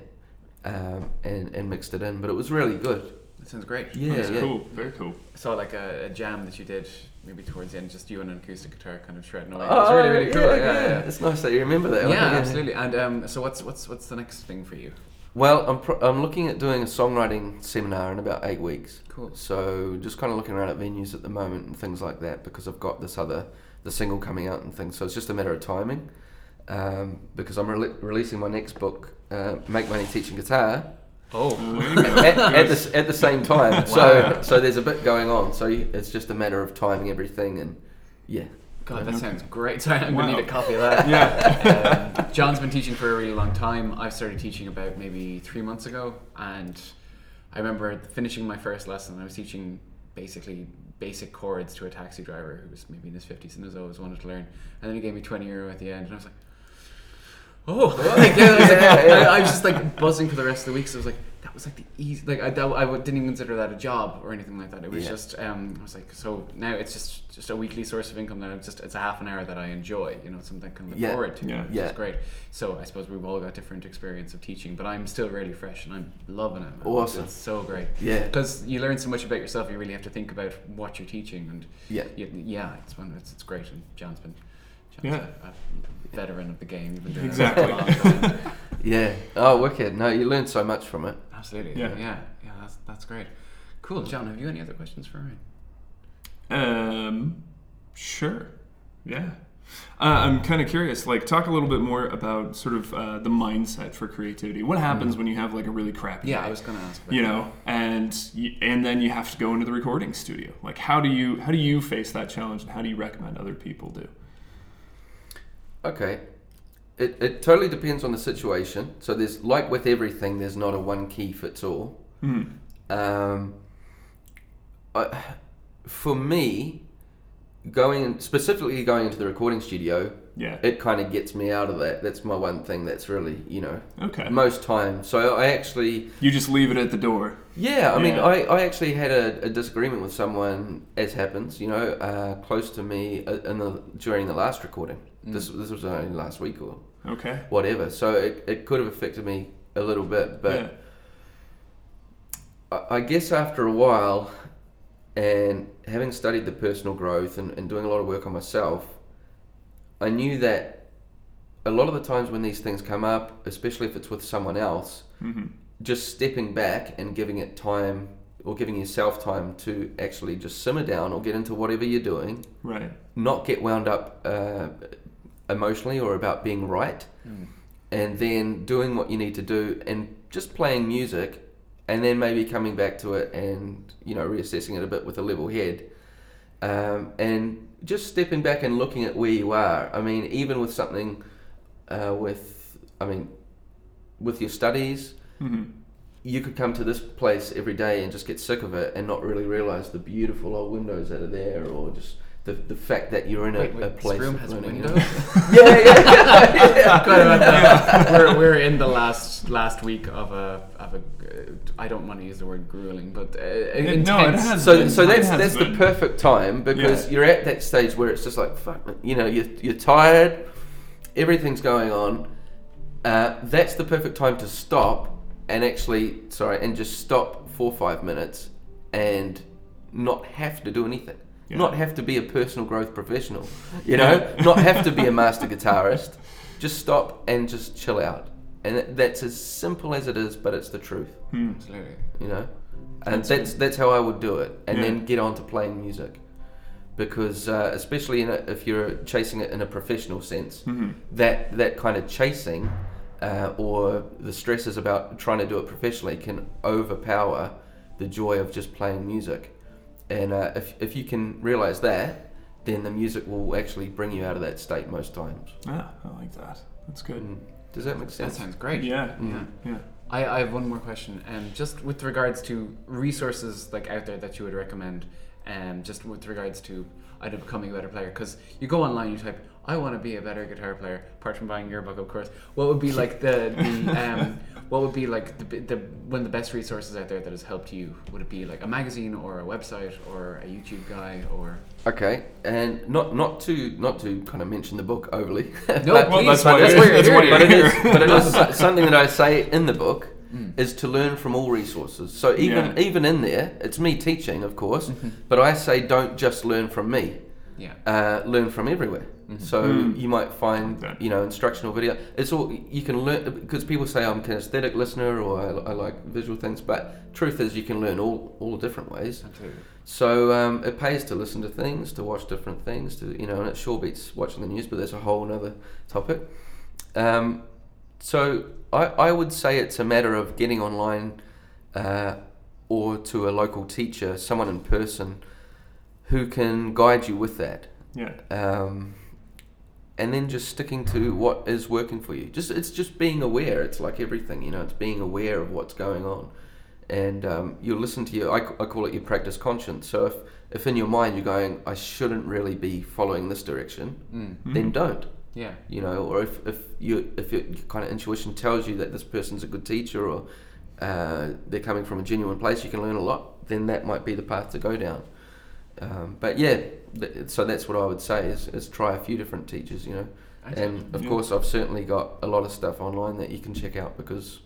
[SPEAKER 3] um, and, and mixed it in, but it was really good.
[SPEAKER 1] That sounds great.
[SPEAKER 3] Yeah,
[SPEAKER 2] That's
[SPEAKER 3] yeah.
[SPEAKER 2] cool. Very cool.
[SPEAKER 1] I saw like a, a jam that you did maybe towards the end, just you and an acoustic guitar kind of shredding away. it was
[SPEAKER 3] Oh,
[SPEAKER 1] really, really cool.
[SPEAKER 3] yeah,
[SPEAKER 1] Yeah, yeah.
[SPEAKER 3] It's nice that you remember that.
[SPEAKER 1] Yeah,
[SPEAKER 3] one.
[SPEAKER 1] absolutely. And um, so what's what's what's the next thing for you?
[SPEAKER 3] Well, I'm, pro- I'm looking at doing a songwriting seminar in about eight weeks.
[SPEAKER 1] Cool.
[SPEAKER 3] So just kind of looking around at venues at the moment and things like that because I've got this other the single coming out and things. So it's just a matter of timing. Um, because I'm rele releasing my next book, uh, Make Money Teaching Guitar,
[SPEAKER 1] Oh,
[SPEAKER 3] at, at, the, at the same time.
[SPEAKER 1] Wow.
[SPEAKER 3] So so there's a bit going on. So it's just a matter of timing everything and yeah.
[SPEAKER 1] God, that sounds great. Sorry, I'm gonna need a copy of that.
[SPEAKER 2] Yeah.
[SPEAKER 1] um, John's been teaching for a really long time. I started teaching about maybe three months ago, and I remember finishing my first lesson. I was teaching basically basic chords to a taxi driver who was maybe in his fifties and has always wanted to learn. And then he gave me twenty euro at the end, and I was like, "Oh!" I, was like,
[SPEAKER 3] Yeah, yeah.
[SPEAKER 1] I, I was just like buzzing for the rest of the week. So I was like, "That was like the easy." Like I, that, I didn't even consider that a job or anything like that. It was
[SPEAKER 3] Yeah.
[SPEAKER 1] just um, I was like, so now it's just just a weekly source of income that it's just it's a half an hour that I enjoy. You know, something I can look
[SPEAKER 3] Yeah.
[SPEAKER 1] forward to.
[SPEAKER 2] Yeah.
[SPEAKER 1] which
[SPEAKER 3] Yeah.
[SPEAKER 1] is great. So I suppose we've all got different experience of teaching, but I'm still really fresh and I'm loving it. man.
[SPEAKER 3] Awesome.
[SPEAKER 1] It's so great
[SPEAKER 3] Yeah.
[SPEAKER 1] because you learn so much about yourself. You really have to think about what you're teaching, and
[SPEAKER 3] Yeah.
[SPEAKER 1] you, yeah, it's one. It's, it's great. And John's been John's
[SPEAKER 2] Yeah.
[SPEAKER 1] a, a veteran of the game. You've been doing
[SPEAKER 2] Exactly.
[SPEAKER 1] it for a long time.
[SPEAKER 3] Yeah. Oh, wicked. No, you learn so much from it.
[SPEAKER 1] Absolutely.
[SPEAKER 2] Yeah.
[SPEAKER 1] Yeah. yeah. That's that's great. Cool, John. Have you any other questions for me?
[SPEAKER 2] Um, sure. Yeah. Uh, I'm kind of curious. Like, talk a little bit more about sort of uh, the mindset for creativity. What happens when you have like a really crappy
[SPEAKER 1] Yeah,
[SPEAKER 2] day?
[SPEAKER 1] I was to ask.
[SPEAKER 2] You know, and you, and then you have to go into the recording studio. Like, how do you how do you face that challenge, and how do you recommend other people do?
[SPEAKER 3] Okay. It, it totally depends on the situation. So there's like with everything, there's not a one key fits all.
[SPEAKER 2] Hmm.
[SPEAKER 3] Um, I, for me, going specifically going into the recording studio,
[SPEAKER 2] Yeah.
[SPEAKER 3] it kind of gets me out of that. That's my one thing. That's really you know
[SPEAKER 2] Okay.
[SPEAKER 3] most time. So I actually
[SPEAKER 2] You just leave it at the door.
[SPEAKER 3] Yeah, I mean, I, I actually had a, a disagreement with someone, as happens, you know, uh, close to me uh, in the during the last recording. This this was only last week or
[SPEAKER 2] Okay.
[SPEAKER 3] whatever, so it, it could have affected me a little bit. But
[SPEAKER 2] yeah.
[SPEAKER 3] I, I guess after a while, and having studied the personal growth and, and doing a lot of work on myself, I knew that a lot of the times when these things come up, especially if it's with someone else,
[SPEAKER 2] hmm
[SPEAKER 3] just stepping back and giving it time or giving yourself time to actually just simmer down or get into whatever you're doing,
[SPEAKER 2] Right.
[SPEAKER 3] not get wound up uh, emotionally or about being right,
[SPEAKER 1] Mm.
[SPEAKER 3] and then doing what you need to do and just playing music, and then maybe coming back to it and you know reassessing it a bit with a level head, um, and just stepping back and looking at where you are. I mean, even with something uh, with, I mean, with your studies
[SPEAKER 2] hmm
[SPEAKER 3] you could come to this place every day and just get sick of it and not really realize the beautiful old windows that are there or just the, the fact that you're in a,
[SPEAKER 1] Wait, wait,
[SPEAKER 3] a
[SPEAKER 1] this
[SPEAKER 3] place
[SPEAKER 1] room
[SPEAKER 3] of
[SPEAKER 1] has
[SPEAKER 3] learning.
[SPEAKER 1] windows.
[SPEAKER 3] yeah, yeah, yeah.
[SPEAKER 1] Sorry about that. we're, we're in the last last week of a of a. Uh, I don't want to use the word grueling, but uh, intense.
[SPEAKER 2] no, it has
[SPEAKER 3] So,
[SPEAKER 2] been-
[SPEAKER 3] so
[SPEAKER 2] it
[SPEAKER 3] that's
[SPEAKER 2] has
[SPEAKER 3] that's the perfect time because
[SPEAKER 2] Yeah.
[SPEAKER 3] you're at that stage where it's just like fuck, you know, you're, you're tired, everything's going on. Uh, that's the perfect time to stop and actually, sorry, and just stop for five minutes and not have to do anything.
[SPEAKER 2] Yeah.
[SPEAKER 3] Not have to be a personal growth professional, you know, not have to be a master guitarist. Just stop and just chill out. And that's as simple as it is, but it's the truth
[SPEAKER 2] Hmm.
[SPEAKER 1] Absolutely.
[SPEAKER 3] you know and
[SPEAKER 2] That's
[SPEAKER 3] that's that's, how I would do it and
[SPEAKER 2] Yeah.
[SPEAKER 3] then get on to playing music because uh, especially in a, if you're chasing it in a professional sense
[SPEAKER 2] hmm
[SPEAKER 3] that that kind of chasing uh, or the stresses about trying to do it professionally can overpower the joy of just playing music and uh, if, if you can realize that then the music will actually bring you out of that state most times
[SPEAKER 2] Ah, I like that. That's good.
[SPEAKER 3] Mm. does that make sense?
[SPEAKER 1] That sounds great.
[SPEAKER 2] Yeah.
[SPEAKER 1] Yeah.
[SPEAKER 2] Yeah.
[SPEAKER 1] I, I have one more question, um, just with regards to resources like out there that you would recommend, um, just with regards to either becoming a better player, because you go online, you type, I want to be a better guitar player, apart from buying your book, of course. What would be like the, the um, what would be like the, the one of the best resources out there that has helped you? Would it be like a magazine or a website or a YouTube guy or?
[SPEAKER 3] Okay, and not not to not to kind of mention the book overly.
[SPEAKER 1] No,
[SPEAKER 3] but,
[SPEAKER 1] please,
[SPEAKER 2] that's
[SPEAKER 3] but
[SPEAKER 2] why you're- that's why
[SPEAKER 3] but it
[SPEAKER 2] you're here.
[SPEAKER 3] but it is something that I say in the book
[SPEAKER 1] Mm.
[SPEAKER 3] is to learn from all resources. So even
[SPEAKER 2] Yeah.
[SPEAKER 3] even in there, it's me teaching, of course,
[SPEAKER 1] Mhm.
[SPEAKER 3] but I say don't just learn from me.
[SPEAKER 1] Yeah.
[SPEAKER 3] Uh, learn from everywhere.
[SPEAKER 1] Mhm.
[SPEAKER 3] So
[SPEAKER 2] Mm.
[SPEAKER 3] you might find
[SPEAKER 2] Okay.
[SPEAKER 3] you know instructional video. It's all you can learn because people say I'm a kinesthetic listener or I, I like visual things, but truth is you can learn all all different ways.
[SPEAKER 1] Absolutely.
[SPEAKER 3] So um, it pays to listen to things, to watch different things, to you know, and it sure beats watching the news, but that's a whole other topic. Um, so I, I would say it's a matter of getting online uh, or to a local teacher, someone in person, who can guide you with that.
[SPEAKER 2] Yeah.
[SPEAKER 3] um, and then just sticking to what is working for you. Just it's just being aware. It's like everything, you know. It's being aware of what's going on, and um, you listen to your. I, I call it your practice conscience. So if if in your mind you're going, I shouldn't really be following this direction,
[SPEAKER 1] Mm.
[SPEAKER 3] then don't.
[SPEAKER 1] Yeah.
[SPEAKER 3] You know, or if if you if your kind of intuition tells you that this person's a good teacher or uh, they're coming from a genuine place, you can learn a lot. Then that might be the path to go down. Um, but yeah, th- so that's what I would say is, is try a few different teachers, you know. And of
[SPEAKER 2] Yeah.
[SPEAKER 3] course, I've certainly got a lot of stuff online that you can check out because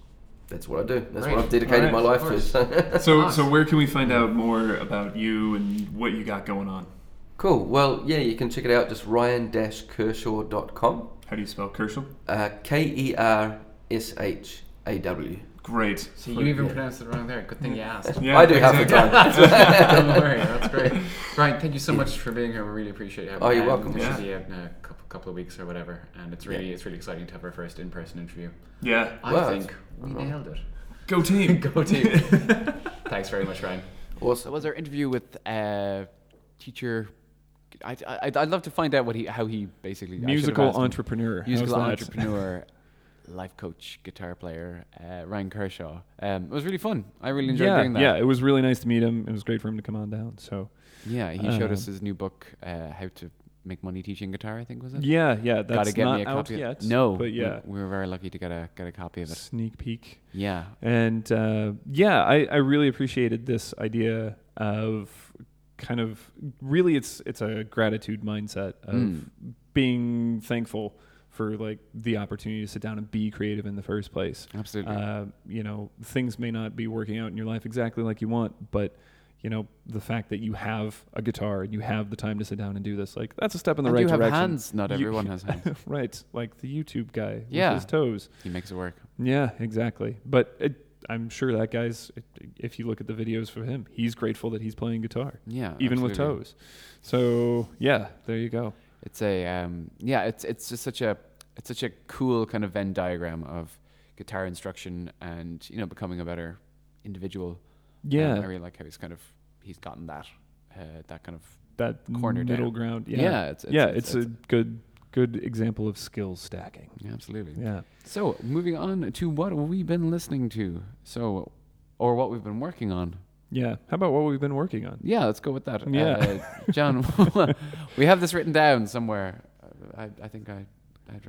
[SPEAKER 3] that's what I do. That's
[SPEAKER 1] Right.
[SPEAKER 3] what I've dedicated
[SPEAKER 2] Alright,
[SPEAKER 3] my life to. So.
[SPEAKER 2] So,
[SPEAKER 1] Nice.
[SPEAKER 2] so where can we find out more about you and what you got going on?
[SPEAKER 3] cool. Well, yeah, you can check it out. Just ryan-kershaw.com.
[SPEAKER 2] How do you spell Kershaw?
[SPEAKER 3] Uh, K E R S H A W.
[SPEAKER 2] Great.
[SPEAKER 1] So you even
[SPEAKER 3] Yeah.
[SPEAKER 1] pronounced it wrong there. Good thing you asked.
[SPEAKER 2] Yeah,
[SPEAKER 3] I do half the
[SPEAKER 2] exactly.
[SPEAKER 3] time.
[SPEAKER 1] Don't worry, that's great. Ryan, thank you so much for being here. We really appreciate having
[SPEAKER 3] Oh,
[SPEAKER 1] you.
[SPEAKER 3] you're welcome.
[SPEAKER 1] We
[SPEAKER 2] Yeah.
[SPEAKER 1] should be out in a couple, couple of weeks or whatever, and it's really it's really exciting to have our first in-person interview.
[SPEAKER 2] Yeah.
[SPEAKER 1] I
[SPEAKER 3] Well,
[SPEAKER 1] think we
[SPEAKER 3] that's-
[SPEAKER 1] nailed it.
[SPEAKER 2] Go team.
[SPEAKER 1] Go team. Thanks very much, Ryan. So
[SPEAKER 3] Awesome.
[SPEAKER 1] was our interview with uh, teacher. I, I, I'd love to find out what he, how he basically I should have
[SPEAKER 2] Musical entrepreneur.
[SPEAKER 1] musical entrepreneur, life coach, guitar player, uh, Ryan Kershaw. Um, it was really fun. I really enjoyed
[SPEAKER 2] yeah,
[SPEAKER 1] doing that.
[SPEAKER 2] yeah. It was really nice to meet him. It was great for him to come on down. So
[SPEAKER 1] Yeah, he showed us
[SPEAKER 2] Um,
[SPEAKER 1] his new book, uh, How to Make Money Teaching Guitar. I think was it.
[SPEAKER 2] yeah, yeah. That's
[SPEAKER 1] Gotta get
[SPEAKER 2] not
[SPEAKER 1] me a copy out
[SPEAKER 2] yet.
[SPEAKER 1] no,
[SPEAKER 2] but
[SPEAKER 1] we-
[SPEAKER 2] yeah,
[SPEAKER 1] we, were very lucky to get a get a copy of it.
[SPEAKER 2] sneak peek.
[SPEAKER 1] Yeah,
[SPEAKER 2] And uh, yeah, I, I really appreciated this idea of kind of really it's it's a gratitude mindset of
[SPEAKER 1] Mm.
[SPEAKER 2] being thankful for like the opportunity to sit down and be creative in the first place.
[SPEAKER 1] absolutely.
[SPEAKER 2] Uh, you know, things may not be working out in your life exactly like you want, but you know, the fact that you have a guitar and you have the time to sit down and do this, like that's a step in the
[SPEAKER 1] and
[SPEAKER 2] right
[SPEAKER 1] you have
[SPEAKER 2] direction.
[SPEAKER 1] hands. Not
[SPEAKER 2] You-
[SPEAKER 1] everyone has hands.
[SPEAKER 2] right, like the YouTube guy
[SPEAKER 1] Yeah.
[SPEAKER 2] with his toes.
[SPEAKER 1] He makes it work.
[SPEAKER 2] Yeah, exactly. But it, I'm sure that guy's. If you look at the videos for him, he's grateful that he's playing guitar,
[SPEAKER 1] Yeah,
[SPEAKER 2] even with toes. So yeah, there you go.
[SPEAKER 1] It's a um, yeah. It's it's just such a it's such a cool kind of Venn diagram of guitar instruction and you know becoming a better individual. Um,
[SPEAKER 2] Yeah,
[SPEAKER 1] I really like how he's kind of he's gotten that uh, that kind of
[SPEAKER 2] that
[SPEAKER 1] corner
[SPEAKER 2] middle
[SPEAKER 1] down.
[SPEAKER 2] ground.
[SPEAKER 1] yeah.
[SPEAKER 2] Yeah,
[SPEAKER 1] it's, it's,
[SPEAKER 2] yeah,
[SPEAKER 1] it's,
[SPEAKER 2] it's, a good good example of skill stacking.
[SPEAKER 1] yeah, absolutely.
[SPEAKER 2] Yeah.
[SPEAKER 1] So moving on to what we've been listening to. So, or what we've been working on.
[SPEAKER 2] Yeah. How about what we've been working on?
[SPEAKER 1] Yeah, let's go with that.
[SPEAKER 2] Yeah.
[SPEAKER 1] uh, John. we have this written down somewhere. Uh, I, I think I,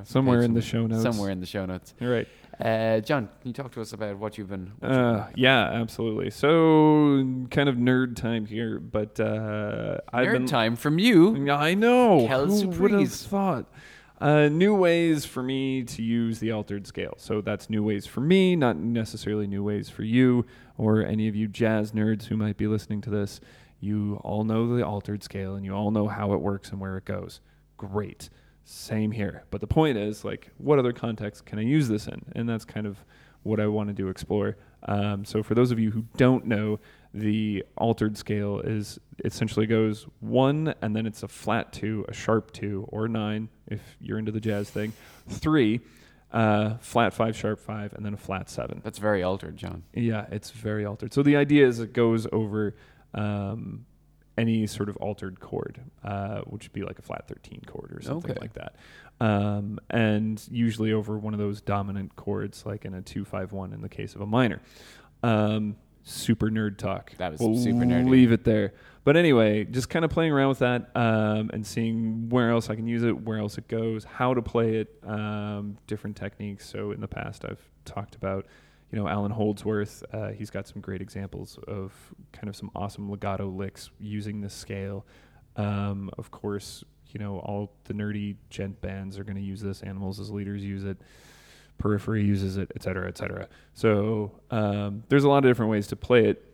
[SPEAKER 2] Somewhere in the show notes.
[SPEAKER 1] Somewhere in the show notes.
[SPEAKER 2] You're right.
[SPEAKER 1] Uh, John, can you talk to us about what you've been? What you've
[SPEAKER 2] Uh, yeah, absolutely. So kind of nerd time here, but uh,
[SPEAKER 1] Nerd
[SPEAKER 2] been
[SPEAKER 1] time from you.
[SPEAKER 2] I know.
[SPEAKER 1] Kel
[SPEAKER 2] Who would have thought? Uh, new ways for me to use the altered scale. So that's new ways for me, not necessarily new ways for you or any of you jazz nerds who might be listening to this. You all know the altered scale and you all know how it works and where it goes. Great. Same here. But the point is, like, what other context can I use this in? And that's kind of what I wanted to explore. Um, so for those of you who don't know, the altered scale is essentially goes one and then it's a flat two, a sharp two, or nine if you're into the jazz thing, three, uh, flat five, sharp five, and then a flat seven.
[SPEAKER 1] That's very altered, John.
[SPEAKER 2] Yeah, it's very altered. So the idea is it goes over um, any sort of altered chord, uh, which would be like a flat 13 chord or something
[SPEAKER 1] Okay.
[SPEAKER 2] like that. Um, and usually over one of those dominant chords, like in a 251 in the case of a minor. Um, super nerd talk.
[SPEAKER 1] That was
[SPEAKER 2] we'll
[SPEAKER 1] super nerdy.
[SPEAKER 2] Leave it there. But anyway, just kind of playing around with that um, and seeing where else I can use it, where else it goes, how to play it, um, different techniques. So in the past, I've talked about, you know, Allan Holdsworth. Uh, he's got some great examples of kind of some awesome legato licks using this scale. Um, of course, you know, all the nerdy djent bands are going to use this. Animals as leaders use it. Periphery uses it, et cetera, et cetera. So um, there's a lot of different ways to play it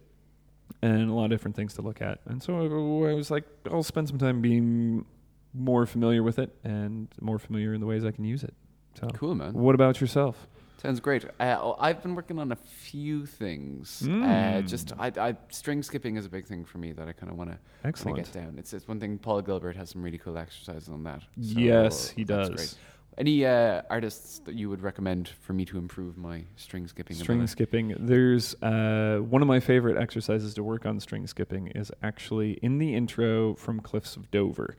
[SPEAKER 2] and a lot of different things to look at. And so I was like, I'll spend some time being more familiar with it and more familiar in the ways I can use it. So,
[SPEAKER 1] Cool, man.
[SPEAKER 2] what about yourself?
[SPEAKER 1] Sounds great. Uh, oh, I've been working on a few things. Uh,
[SPEAKER 2] Mm.
[SPEAKER 1] just I, I, string skipping is a big thing for me that I kind of want to get down. It's, it's one thing. Paul Gilbert has some really cool exercises on that. So
[SPEAKER 2] yes, he does.
[SPEAKER 1] great. Any uh, artists that you would recommend for me to improve my string skipping?
[SPEAKER 2] String
[SPEAKER 1] ability?
[SPEAKER 2] skipping. There's uh, one of my favorite exercises to work on string skipping is actually in the intro from Cliffs of Dover.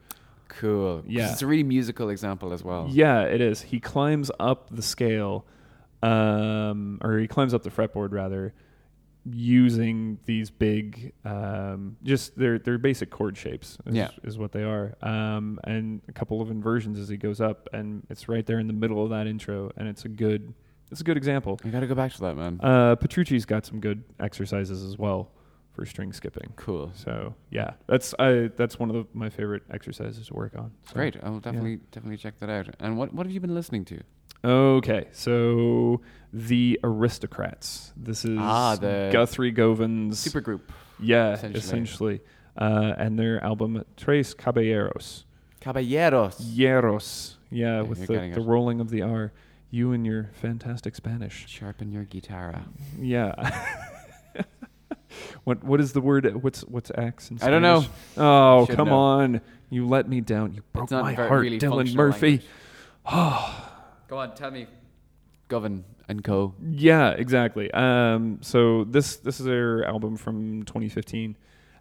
[SPEAKER 1] Cool.
[SPEAKER 2] Yeah.
[SPEAKER 1] It's a really musical example as well.
[SPEAKER 2] Yeah, it is. He climbs up the scale, um, or he climbs up the fretboard rather, using these big, um, just they're they're basic chord shapes. Is,
[SPEAKER 1] Yeah.
[SPEAKER 2] is what they are, um, and a couple of inversions as he goes up, and it's right there in the middle of that intro, and it's a good, it's a good example.
[SPEAKER 1] You got to go back to that, man.
[SPEAKER 2] Uh, Petrucci's got some good exercises as well for string skipping.
[SPEAKER 1] cool.
[SPEAKER 2] So yeah, that's I that's one of the, my favorite exercises to work on. So.
[SPEAKER 1] Great. I'll definitely definitely check that out. And what what have you been listening to?
[SPEAKER 2] Okay, so the Aristocrats. This is
[SPEAKER 1] Ah, the
[SPEAKER 2] Guthrie Govan's
[SPEAKER 1] Supergroup.
[SPEAKER 2] yeah,
[SPEAKER 1] essentially.
[SPEAKER 2] essentially, uh, and their album Tres Caballeros.
[SPEAKER 1] Caballeros.
[SPEAKER 2] Hieros, yeah, with the, the rolling of the R. You and your fantastic Spanish.
[SPEAKER 1] Sharpen your guitar.
[SPEAKER 2] Yeah. what what is the word? What's what's X in
[SPEAKER 1] I don't know.
[SPEAKER 2] Oh,
[SPEAKER 1] Should
[SPEAKER 2] come
[SPEAKER 1] know.
[SPEAKER 2] on! You let me down. You broke my heart,
[SPEAKER 1] really
[SPEAKER 2] Dylan Murphy.
[SPEAKER 1] language. Go on, tell me. Govan and Co.
[SPEAKER 2] Yeah, exactly. Um, so this this is their album from 2015,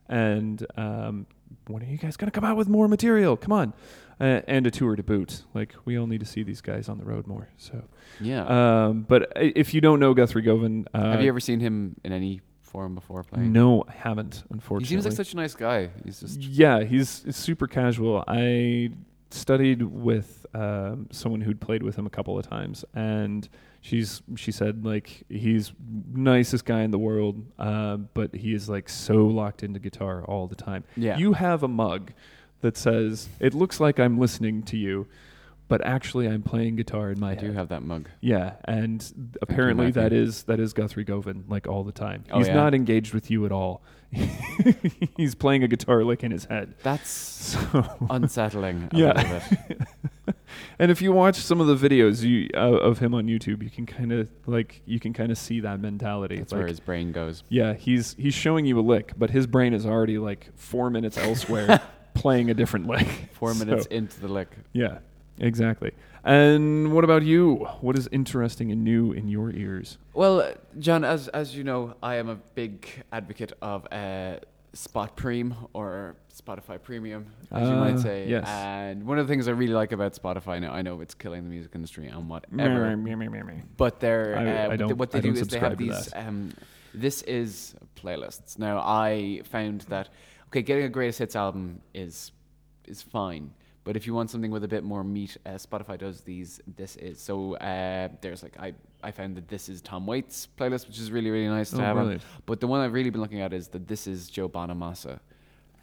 [SPEAKER 2] and um, when are you guys gonna come out with more material? Come on, uh, and a tour to boot. Like we all need to see these guys on the road more. So,
[SPEAKER 1] Yeah.
[SPEAKER 2] um, but if you don't know Guthrie Govan, uh,
[SPEAKER 1] have you ever seen him in any form before playing?
[SPEAKER 2] No, I haven't. Unfortunately, He
[SPEAKER 1] seems like such a nice guy. He's just
[SPEAKER 2] Yeah, he's he's super casual. I studied with um, someone who'd played with him a couple of times, and she's she said like he's nicest guy in the world, uh, but he is like so locked into guitar all the time.
[SPEAKER 1] yeah.
[SPEAKER 2] You have a mug that says it looks like I'm listening to you, but actually I'm playing guitar in my
[SPEAKER 1] I
[SPEAKER 2] head.
[SPEAKER 1] do have that mug.
[SPEAKER 2] Yeah, and apparently that is that is Guthrie Govan like all the time.
[SPEAKER 1] Oh,
[SPEAKER 2] He's
[SPEAKER 1] yeah?
[SPEAKER 2] not engaged with you at all. He's playing a guitar lick in his head.
[SPEAKER 1] That's
[SPEAKER 2] So,
[SPEAKER 1] unsettling. A
[SPEAKER 2] Yeah. and if you watch some of the videos you, uh, of him on YouTube, you can kind of like you can kind of see that mentality.
[SPEAKER 1] That's
[SPEAKER 2] like,
[SPEAKER 1] where his brain goes.
[SPEAKER 2] yeah, he's he's showing you a lick, but his brain is already like four minutes elsewhere, playing a different lick.
[SPEAKER 1] Four
[SPEAKER 2] So,
[SPEAKER 1] minutes into the lick.
[SPEAKER 2] Yeah, exactly. And what about you? What is interesting and new in your ears?
[SPEAKER 1] Well, uh, John, as as you know, I am a big advocate of uh, Spot Preem or Spotify Premium, as you
[SPEAKER 2] Ah,
[SPEAKER 1] might say.
[SPEAKER 2] yes.
[SPEAKER 1] And one of the things I really like about Spotify now, I know it's killing the music industry and whatever, but they're
[SPEAKER 2] I-
[SPEAKER 1] uh,
[SPEAKER 2] I
[SPEAKER 1] what they, what they
[SPEAKER 2] I
[SPEAKER 1] do is they have these. Um, this is playlists. Now, I found that okay, getting a greatest hits album is is fine. But if you want something with a bit more meat, uh, Spotify does these. This is so. Uh, there's like I I found that this is Tom Waits playlist, which is really really nice to
[SPEAKER 2] Oh,
[SPEAKER 1] have. on. But the one I've really been looking at is that this is Joe Bonamassa.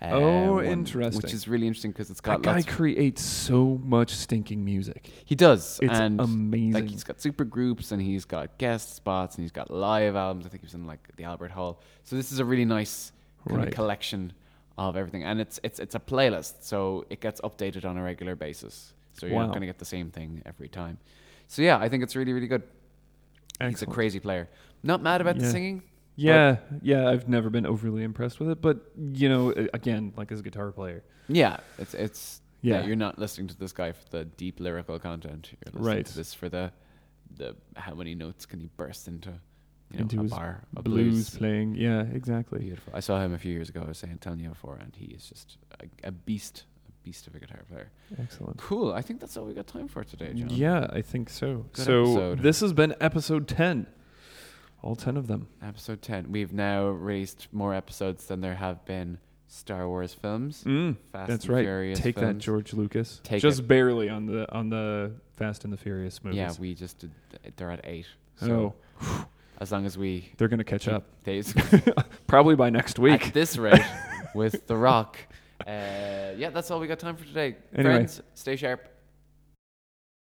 [SPEAKER 1] uh,
[SPEAKER 2] Oh,
[SPEAKER 1] one,
[SPEAKER 2] interesting.
[SPEAKER 1] Which is really interesting because it's got
[SPEAKER 2] guy
[SPEAKER 1] lots.
[SPEAKER 2] creates so much stinking music.
[SPEAKER 1] he does,
[SPEAKER 2] It's
[SPEAKER 1] and
[SPEAKER 2] amazing.
[SPEAKER 1] like he's got super groups and he's got guest spots and he's got live albums. I think he was in like the Albert Hall. So this is a really nice kind
[SPEAKER 2] Right.
[SPEAKER 1] of collection of everything, and it's it's it's a playlist, so it gets updated on a regular basis. So you're
[SPEAKER 2] Wow.
[SPEAKER 1] not going to get the same thing every time. So yeah, I think it's really really good. He's a crazy player. Not mad about the singing.
[SPEAKER 2] Yeah, yeah, I've never been overly impressed with it, but you know, again, like as a guitar player,
[SPEAKER 1] Yeah, it's it's yeah.
[SPEAKER 2] Yeah.
[SPEAKER 1] You're not listening to this guy for the deep lyrical content. You're listening
[SPEAKER 2] Right.
[SPEAKER 1] to this for the the how many notes can he burst into you know,
[SPEAKER 2] Into
[SPEAKER 1] a
[SPEAKER 2] his
[SPEAKER 1] bar a
[SPEAKER 2] blues, playing, yeah, exactly.
[SPEAKER 1] Beautiful. I saw him a few years ago. I was saying telling you before, and he is just a, a beast, a beast of a guitar player.
[SPEAKER 2] Excellent.
[SPEAKER 1] Cool. I think that's all we got time for today, John.
[SPEAKER 2] Yeah, I think so.
[SPEAKER 1] Good
[SPEAKER 2] so
[SPEAKER 1] episode.
[SPEAKER 2] this has been episode ten, all ten of them.
[SPEAKER 1] Episode ten. We've now released more episodes than there have been Star Wars films.
[SPEAKER 2] Mm,
[SPEAKER 1] Fast
[SPEAKER 2] that's
[SPEAKER 1] and
[SPEAKER 2] right.
[SPEAKER 1] Furious
[SPEAKER 2] Take that. George Lucas.
[SPEAKER 1] Take
[SPEAKER 2] Just
[SPEAKER 1] it.
[SPEAKER 2] barely on the on the Fast and the Furious movies.
[SPEAKER 1] Yeah, we just did. They're at eight. So
[SPEAKER 2] oh,
[SPEAKER 1] as long as we
[SPEAKER 2] they're gonna catch up
[SPEAKER 1] days
[SPEAKER 2] probably by next week.
[SPEAKER 1] at this rate with The Rock. Uh, yeah, that's all we got time for today.
[SPEAKER 2] Anyway.
[SPEAKER 1] Friends, stay sharp.